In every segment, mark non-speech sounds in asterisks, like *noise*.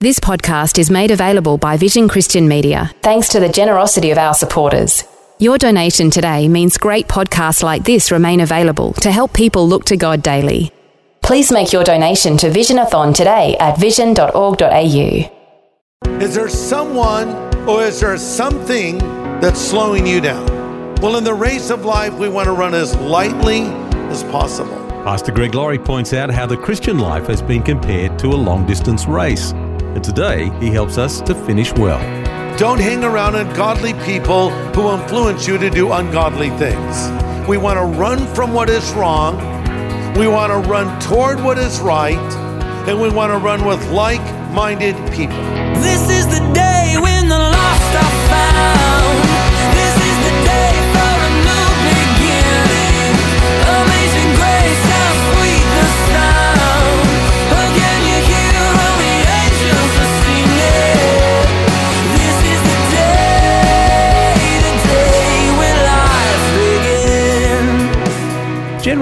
This podcast is made available by Vision Christian Media thanks to the generosity of our supporters. Your donation today means great podcasts like this remain available to help people look to God daily. Please make your donation to Visionathon today at vision.org.au. Is there someone or is there something that's slowing you down? Well, in the race of life, we want to run as lightly as possible. Pastor Greg Laurie points out how the Christian life has been compared to a long distance race. And today, he helps us to finish well. Don't hang around ungodly people who influence you to do ungodly things. We want to run from what is wrong, we want to run toward what is right, and we want to run with like minded people. This is the day when the lost are found.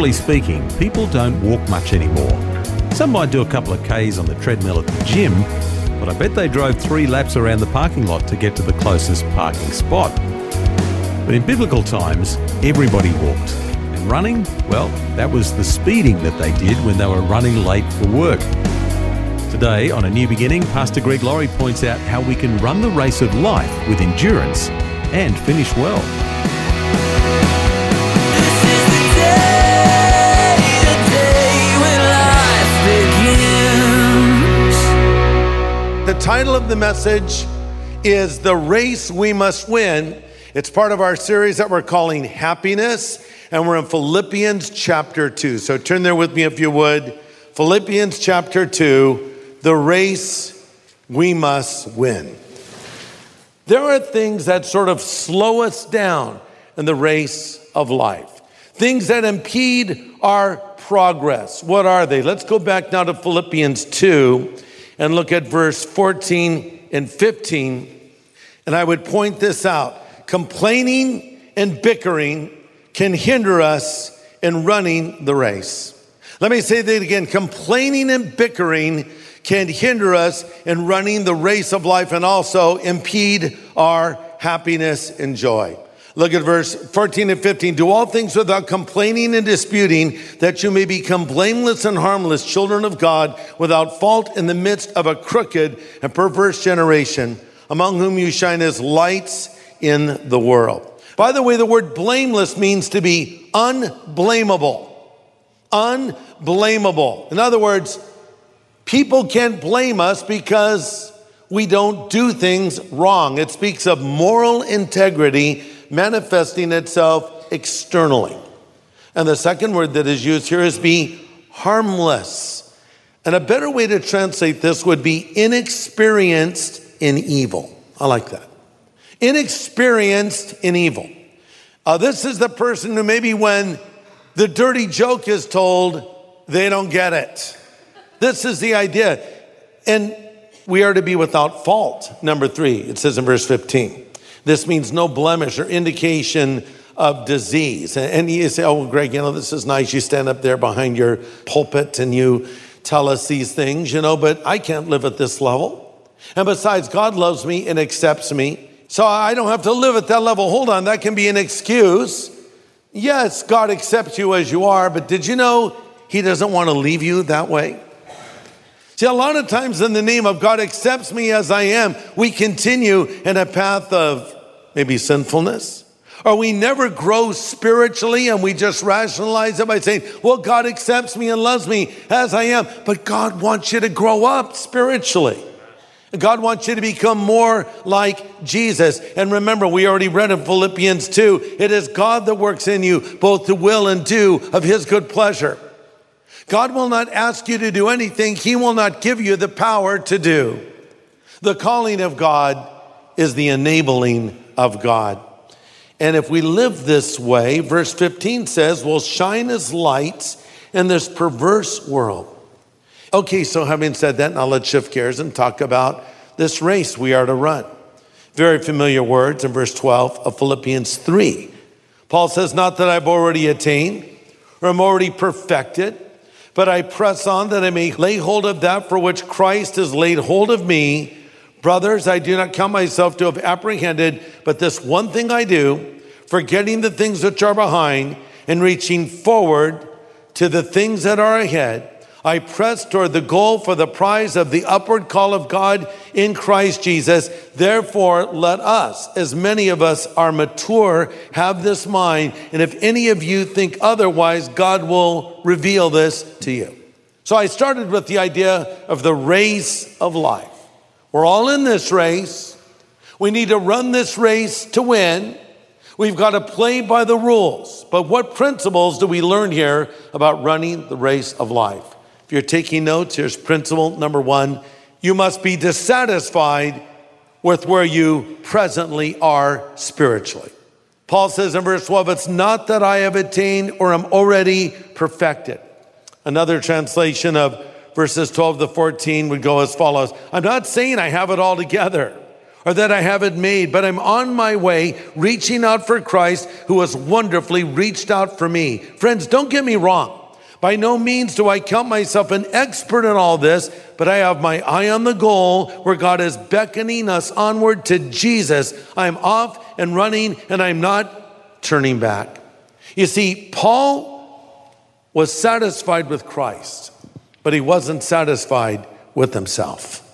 Generally speaking, people don't walk much anymore. Some might do a couple of Ks on the treadmill at the gym, but I bet they drove three laps around the parking lot to get to the closest parking spot. But in biblical times, everybody walked. And running, well, that was the speeding that they did when they were running late for work. Today, on A New Beginning, Pastor Greg Laurie points out how we can run the race of life with endurance and finish well. Title of the message is The Race We Must Win. It's part of our series that we're calling Happiness, and we're in Philippians chapter 2. So turn there with me if you would. Philippians chapter 2, The Race We Must Win. There are things that sort of slow us down in the race of life, things that impede our progress. What are they? Let's go back now to Philippians 2 and look at verse 14 and 15. And I would point this out complaining and bickering can hinder us in running the race. Let me say that again complaining and bickering can hinder us in running the race of life and also impede our happiness and joy. Look at verse 14 and 15. Do all things without complaining and disputing, that you may become blameless and harmless, children of God, without fault in the midst of a crooked and perverse generation, among whom you shine as lights in the world. By the way, the word blameless means to be unblameable. Unblameable. In other words, people can't blame us because we don't do things wrong. It speaks of moral integrity manifesting itself externally. And the second word that is used here is be harmless. And a better way to translate this would be inexperienced in evil. I like that. Inexperienced in evil. Uh, this is the person who maybe when the dirty joke is told, they don't get it. This is the idea. And we are to be without fault. Number three, it says in verse 15. This means no blemish or indication of disease. And you say, oh, Greg, you know, this is nice. You stand up there behind your pulpit and you tell us these things, you know, but I can't live at this level. And besides, God loves me and accepts me. So I don't have to live at that level. Hold on, that can be an excuse. Yes, God accepts you as you are, but did you know He doesn't want to leave you that way? See, a lot of times in the name of God accepts me as I am, we continue in a path of maybe sinfulness. Or we never grow spiritually and we just rationalize it by saying, well, God accepts me and loves me as I am. But God wants you to grow up spiritually. God wants you to become more like Jesus. And remember, we already read in Philippians 2 it is God that works in you both to will and do of his good pleasure. God will not ask you to do anything he will not give you the power to do. The calling of God is the enabling of God. And if we live this way, verse 15 says, we'll shine as lights in this perverse world. Okay, so having said that, now let's shift gears and talk about this race we are to run. Very familiar words in verse 12 of Philippians 3. Paul says, Not that I've already attained or I'm already perfected, but I press on that I may lay hold of that for which Christ has laid hold of me. Brothers, I do not count myself to have apprehended, but this one thing I do, forgetting the things which are behind and reaching forward to the things that are ahead. I press toward the goal for the prize of the upward call of God in Christ Jesus. Therefore, let us, as many of us are mature, have this mind. And if any of you think otherwise, God will reveal this to you. So I started with the idea of the race of life. We're all in this race. We need to run this race to win. We've got to play by the rules. But what principles do we learn here about running the race of life? If you're taking notes, here's principle number one you must be dissatisfied with where you presently are spiritually. Paul says in verse 12, It's not that I have attained or am already perfected. Another translation of verses 12 to 14 would go as follows I'm not saying I have it all together or that I have it made, but I'm on my way reaching out for Christ who has wonderfully reached out for me. Friends, don't get me wrong. By no means do I count myself an expert in all this, but I have my eye on the goal where God is beckoning us onward to Jesus. I'm off and running and I'm not turning back. You see, Paul was satisfied with Christ, but he wasn't satisfied with himself.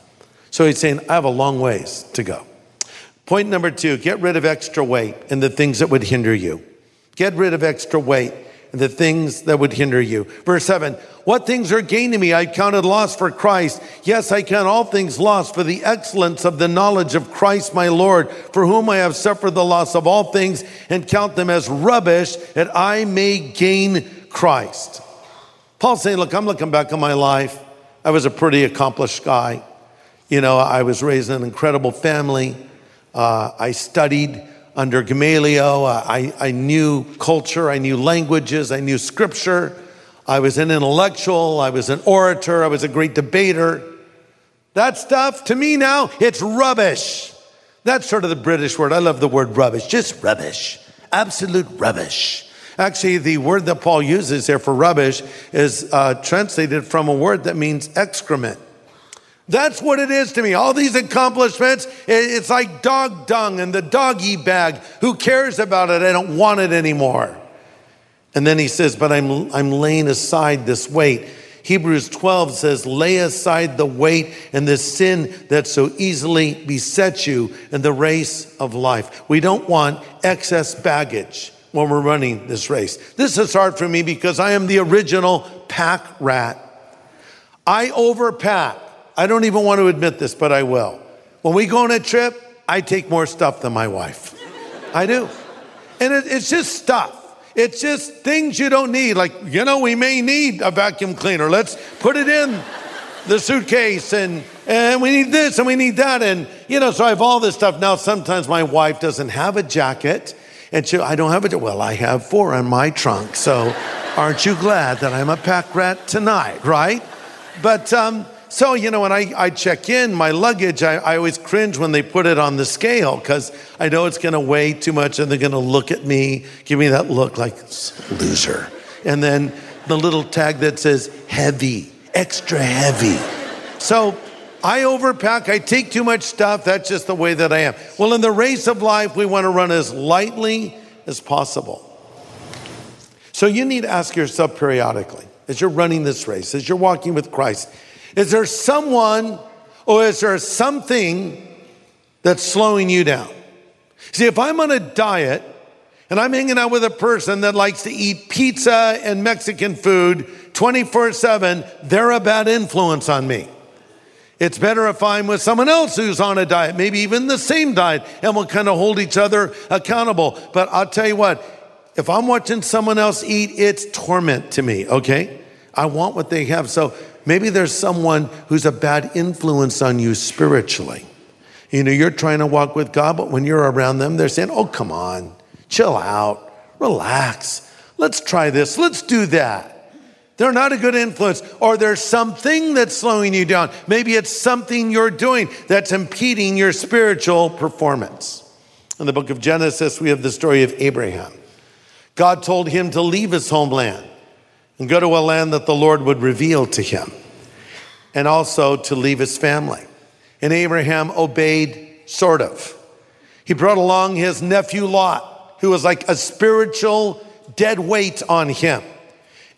So he's saying, I have a long ways to go. Point number two get rid of extra weight and the things that would hinder you. Get rid of extra weight the things that would hinder you. Verse 7 What things are gain to me? I counted loss for Christ. Yes, I count all things lost for the excellence of the knowledge of Christ my Lord, for whom I have suffered the loss of all things and count them as rubbish that I may gain Christ. Paul's saying, Look, I'm looking back on my life. I was a pretty accomplished guy. You know, I was raised in an incredible family. Uh, I studied under Gamaliel. I, I knew culture, I knew languages, I knew scripture. I was an intellectual, I was an orator, I was a great debater. That stuff, to me now, it's rubbish. That's sort of the British word. I love the word rubbish, just rubbish, absolute rubbish. Actually, the word that Paul uses there for rubbish is uh, translated from a word that means excrement. That's what it is to me. All these accomplishments, it's like dog dung and the doggy bag. Who cares about it? I don't want it anymore. And then he says, But I'm, I'm laying aside this weight. Hebrews 12 says, Lay aside the weight and the sin that so easily besets you in the race of life. We don't want excess baggage when we're running this race. This is hard for me because I am the original pack rat. I overpack. I don't even want to admit this, but I will. When we go on a trip, I take more stuff than my wife. I do. And it, it's just stuff. It's just things you don't need. Like, you know, we may need a vacuum cleaner. Let's put it in the suitcase and and we need this and we need that. And you know, so I have all this stuff. Now sometimes my wife doesn't have a jacket and she I don't have a well, I have four in my trunk. So aren't you glad that I'm a pack rat tonight, right? But um so, you know, when I, I check in my luggage, I, I always cringe when they put it on the scale because I know it's going to weigh too much and they're going to look at me, give me that look like loser. And then the little tag that says heavy, extra heavy. So I overpack, I take too much stuff. That's just the way that I am. Well, in the race of life, we want to run as lightly as possible. So you need to ask yourself periodically as you're running this race, as you're walking with Christ, is there someone or is there something that's slowing you down? See, if I'm on a diet and I'm hanging out with a person that likes to eat pizza and Mexican food 24 7, they're a bad influence on me. It's better if I'm with someone else who's on a diet, maybe even the same diet, and we'll kind of hold each other accountable. But I'll tell you what, if I'm watching someone else eat, it's torment to me, okay? I want what they have. So Maybe there's someone who's a bad influence on you spiritually. You know, you're trying to walk with God, but when you're around them, they're saying, Oh, come on, chill out, relax. Let's try this. Let's do that. They're not a good influence, or there's something that's slowing you down. Maybe it's something you're doing that's impeding your spiritual performance. In the book of Genesis, we have the story of Abraham. God told him to leave his homeland and go to a land that the Lord would reveal to him, and also to leave his family. And Abraham obeyed, sort of. He brought along his nephew Lot, who was like a spiritual dead weight on him.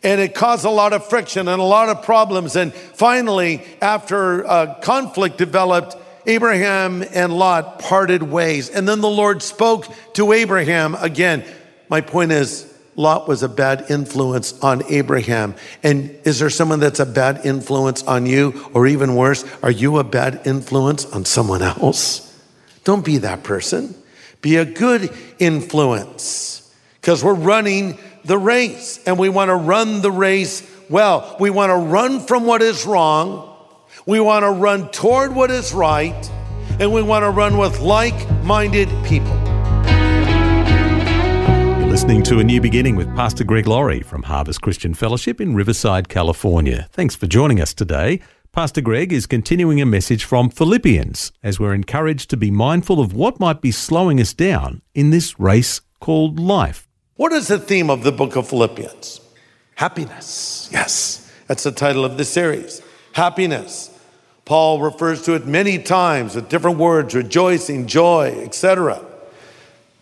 And it caused a lot of friction and a lot of problems. And finally, after uh, conflict developed, Abraham and Lot parted ways. And then the Lord spoke to Abraham again. My point is, Lot was a bad influence on Abraham. And is there someone that's a bad influence on you? Or even worse, are you a bad influence on someone else? Don't be that person. Be a good influence because we're running the race and we want to run the race well. We want to run from what is wrong. We want to run toward what is right. And we want to run with like minded people. You're listening to A New Beginning with Pastor Greg Laurie from Harvest Christian Fellowship in Riverside, California. Thanks for joining us today. Pastor Greg is continuing a message from Philippians as we're encouraged to be mindful of what might be slowing us down in this race called life. What is the theme of the book of Philippians? Happiness. Yes, that's the title of the series. Happiness. Paul refers to it many times with different words rejoicing, joy, etc.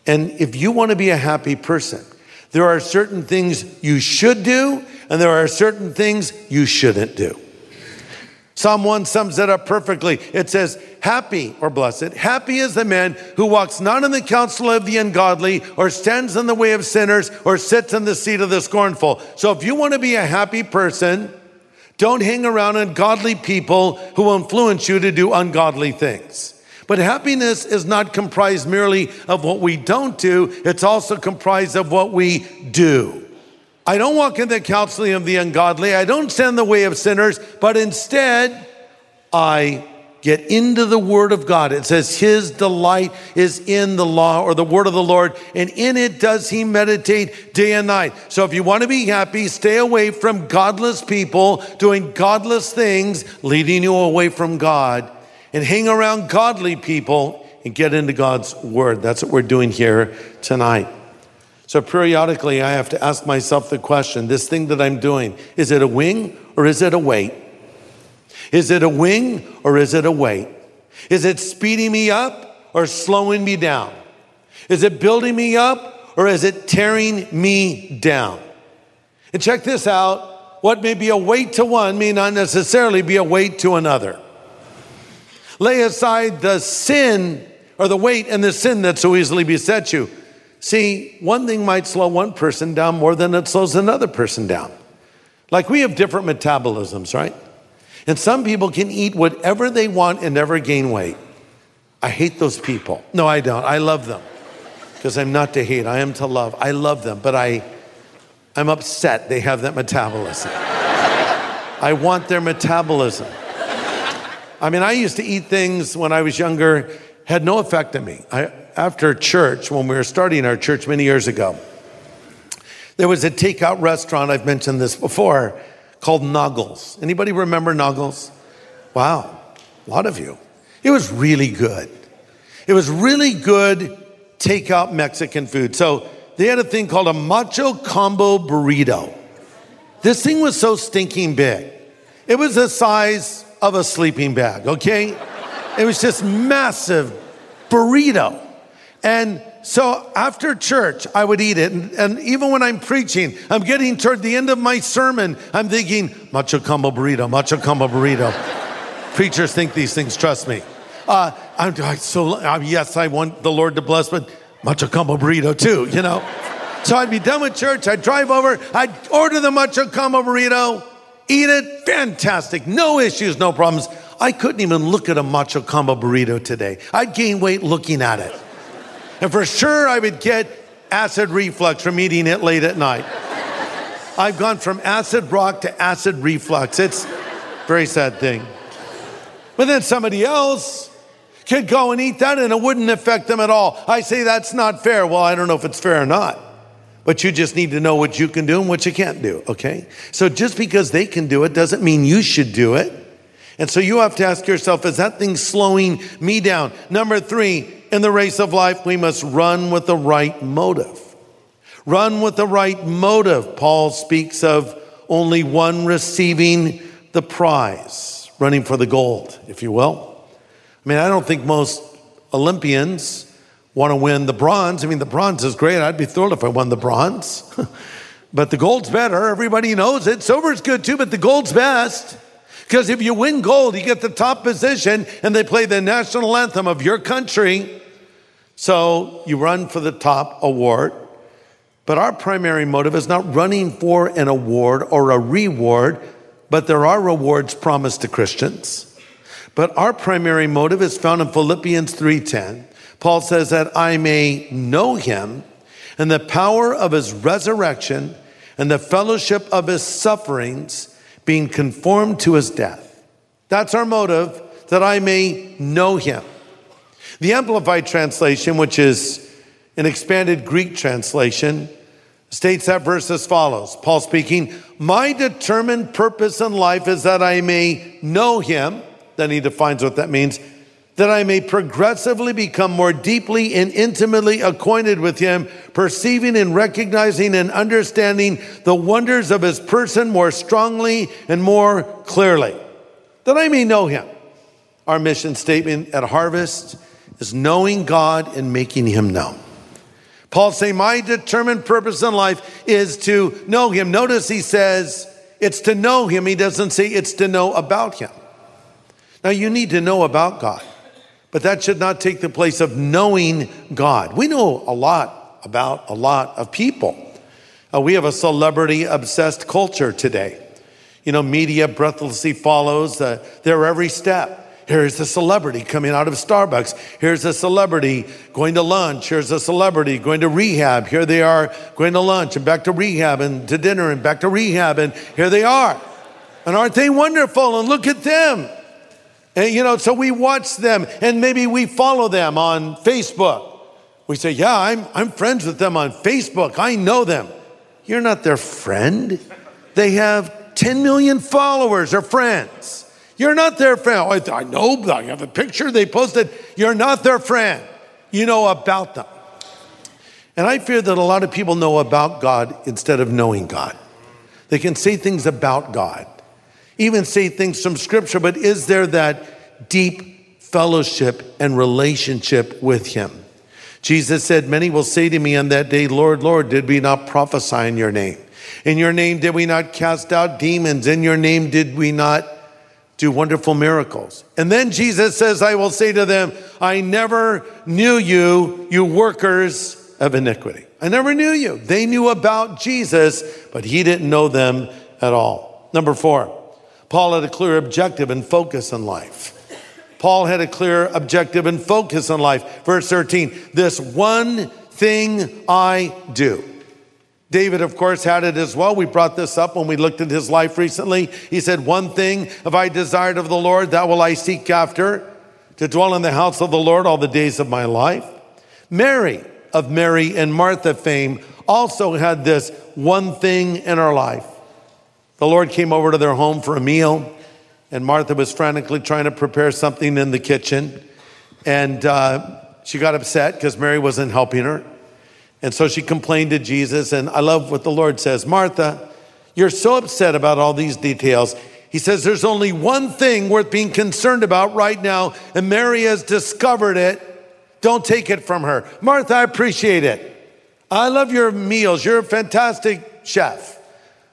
And if you want to be a happy person, there are certain things you should do, and there are certain things you shouldn't do. Psalm 1 sums it up perfectly. It says, Happy or blessed, happy is the man who walks not in the counsel of the ungodly, or stands in the way of sinners, or sits in the seat of the scornful. So if you want to be a happy person, don't hang around ungodly people who influence you to do ungodly things. But happiness is not comprised merely of what we don't do, it's also comprised of what we do. I don't walk in the counseling of the ungodly. I don't stand the way of sinners, but instead, I get into the Word of God. It says, His delight is in the law or the Word of the Lord, and in it does He meditate day and night. So if you want to be happy, stay away from godless people doing godless things, leading you away from God, and hang around godly people and get into God's Word. That's what we're doing here tonight. So periodically, I have to ask myself the question this thing that I'm doing, is it a wing or is it a weight? Is it a wing or is it a weight? Is it speeding me up or slowing me down? Is it building me up or is it tearing me down? And check this out what may be a weight to one may not necessarily be a weight to another. Lay aside the sin or the weight and the sin that so easily beset you. See, one thing might slow one person down more than it slows another person down. Like we have different metabolisms, right? And some people can eat whatever they want and never gain weight. I hate those people. No, I don't. I love them because I'm not to hate, I am to love. I love them, but I, I'm upset they have that metabolism. *laughs* I want their metabolism. I mean, I used to eat things when I was younger, had no effect on me. I, after church, when we were starting our church many years ago, there was a takeout restaurant, I've mentioned this before, called Naugles. Anybody remember Naugles? Wow, a lot of you. It was really good. It was really good takeout Mexican food. So they had a thing called a macho combo burrito. This thing was so stinking big. It was the size of a sleeping bag, okay? It was just massive burrito. And so after church, I would eat it. And, and, even when I'm preaching, I'm getting toward the end of my sermon, I'm thinking, macho combo burrito, macho combo burrito. Preachers think these things, trust me. Uh, I'm, I, so, uh, yes, I want the Lord to bless, but macho combo burrito too, you know? So I'd be done with church, I'd drive over, I'd order the macho combo burrito, eat it, fantastic, no issues, no problems. I couldn't even look at a macho combo burrito today. I'd gain weight looking at it. And for sure, I would get acid reflux from eating it late at night. I've gone from acid rock to acid reflux. It's a very sad thing. But then somebody else could go and eat that and it wouldn't affect them at all. I say that's not fair. Well, I don't know if it's fair or not. But you just need to know what you can do and what you can't do, okay? So just because they can do it doesn't mean you should do it. And so you have to ask yourself, is that thing slowing me down? Number three, in the race of life, we must run with the right motive. Run with the right motive. Paul speaks of only one receiving the prize, running for the gold, if you will. I mean, I don't think most Olympians want to win the bronze. I mean, the bronze is great. I'd be thrilled if I won the bronze. *laughs* but the gold's better. Everybody knows it. Silver's good too, but the gold's best. Because if you win gold, you get the top position and they play the national anthem of your country. So you run for the top award. But our primary motive is not running for an award or a reward, but there are rewards promised to Christians. But our primary motive is found in Philippians 3:10. Paul says that I may know him and the power of his resurrection and the fellowship of his sufferings, being conformed to his death. That's our motive, that I may know him. The Amplified Translation, which is an expanded Greek translation, states that verse as follows Paul speaking, My determined purpose in life is that I may know him. Then he defines what that means that I may progressively become more deeply and intimately acquainted with him, perceiving and recognizing and understanding the wonders of his person more strongly and more clearly. That I may know him. Our mission statement at Harvest is knowing God and making him known. Paul saying, My determined purpose in life is to know him. Notice he says, it's to know him. He doesn't say it's to know about him. Now, you need to know about God. But that should not take the place of knowing God. We know a lot about a lot of people. Uh, we have a celebrity obsessed culture today. You know, media breathlessly follows uh, their every step. Here's a celebrity coming out of Starbucks. Here's a celebrity going to lunch. Here's a celebrity going to rehab. Here they are going to lunch and back to rehab and to dinner and back to rehab. And here they are. And aren't they wonderful? And look at them. And, you know, so we watch them and maybe we follow them on Facebook. We say, Yeah, I'm, I'm friends with them on Facebook. I know them. You're not their friend. They have 10 million followers or friends. You're not their friend. Oh, I, I know, I have a picture they posted. You're not their friend. You know about them. And I fear that a lot of people know about God instead of knowing God. They can say things about God, even say things from Scripture, but is there that deep fellowship and relationship with Him? Jesus said, Many will say to me on that day, Lord, Lord, did we not prophesy in your name? In your name did we not cast out demons? In your name did we not do wonderful miracles? And then Jesus says, I will say to them, I never knew you, you workers of iniquity. I never knew you. They knew about Jesus, but he didn't know them at all. Number four, Paul had a clear objective and focus in life. Paul had a clear objective and focus in life. Verse 13, this one thing I do. David, of course, had it as well. We brought this up when we looked at his life recently. He said, One thing have I desired of the Lord, that will I seek after, to dwell in the house of the Lord all the days of my life. Mary, of Mary and Martha fame, also had this one thing in her life. The Lord came over to their home for a meal, and Martha was frantically trying to prepare something in the kitchen. And uh, she got upset because Mary wasn't helping her. And so she complained to Jesus. And I love what the Lord says Martha, you're so upset about all these details. He says there's only one thing worth being concerned about right now, and Mary has discovered it. Don't take it from her. Martha, I appreciate it. I love your meals. You're a fantastic chef.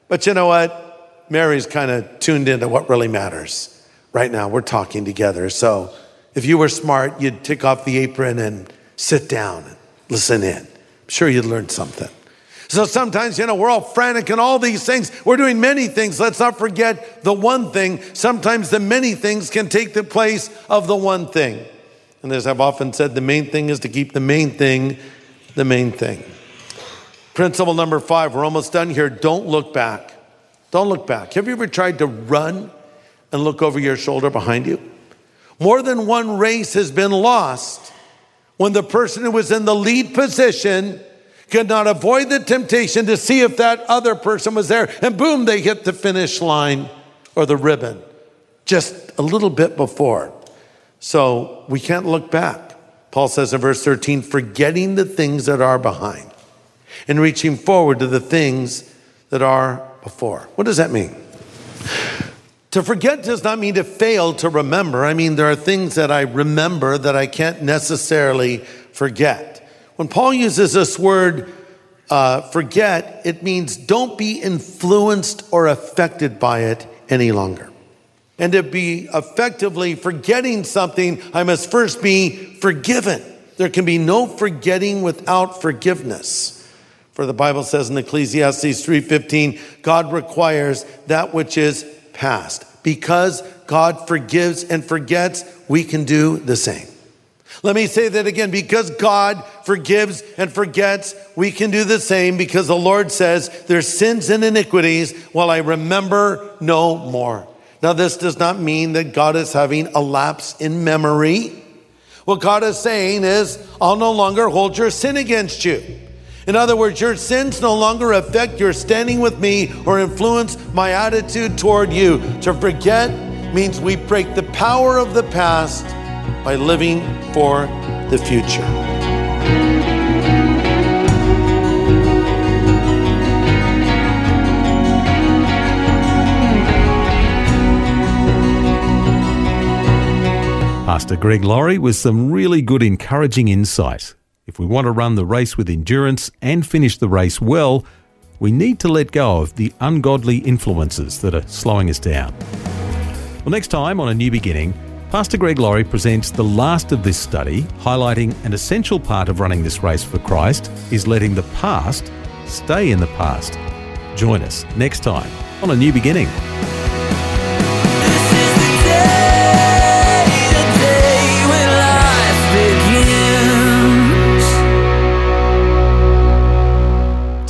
But you know what? Mary's kind of tuned into what really matters. Right now, we're talking together. So if you were smart, you'd take off the apron and sit down and listen in. I'm sure you'd learn something. So sometimes, you know, we're all frantic and all these things. We're doing many things. Let's not forget the one thing. Sometimes the many things can take the place of the one thing. And as I've often said, the main thing is to keep the main thing the main thing. Principle number five, we're almost done here. Don't look back. Don't look back. Have you ever tried to run and look over your shoulder behind you? More than one race has been lost when the person who was in the lead position could not avoid the temptation to see if that other person was there, and boom, they hit the finish line or the ribbon just a little bit before. So we can't look back. Paul says in verse 13, forgetting the things that are behind and reaching forward to the things that are before. What does that mean? To forget does not mean to fail to remember. I mean, there are things that I remember that I can't necessarily forget. When Paul uses this word, uh, forget, it means don't be influenced or affected by it any longer. And to be effectively forgetting something, I must first be forgiven. There can be no forgetting without forgiveness. For the Bible says in Ecclesiastes 3:15, God requires that which is past. Because God forgives and forgets, we can do the same. Let me say that again. Because God forgives and forgets, we can do the same because the Lord says, There's sins and iniquities while I remember no more. Now, this does not mean that God is having a lapse in memory. What God is saying is, I'll no longer hold your sin against you. In other words, your sins no longer affect your standing with me or influence my attitude toward you. To forget means we break the power of the past by living for the future. Pastor Greg Laurie with some really good encouraging insight. If we want to run the race with endurance and finish the race well, we need to let go of the ungodly influences that are slowing us down. Well, next time on A New Beginning, Pastor Greg Laurie presents the last of this study, highlighting an essential part of running this race for Christ is letting the past stay in the past. Join us next time on A New Beginning.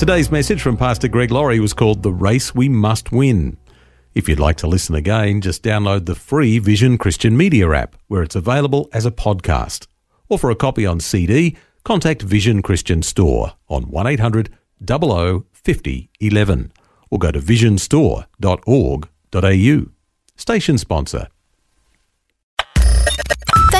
Today's message from Pastor Greg Laurie was called The Race We Must Win. If you'd like to listen again, just download the free Vision Christian Media app, where it's available as a podcast. Or for a copy on CD, contact Vision Christian Store on 1800 00 50 11 or go to visionstore.org.au. Station sponsor.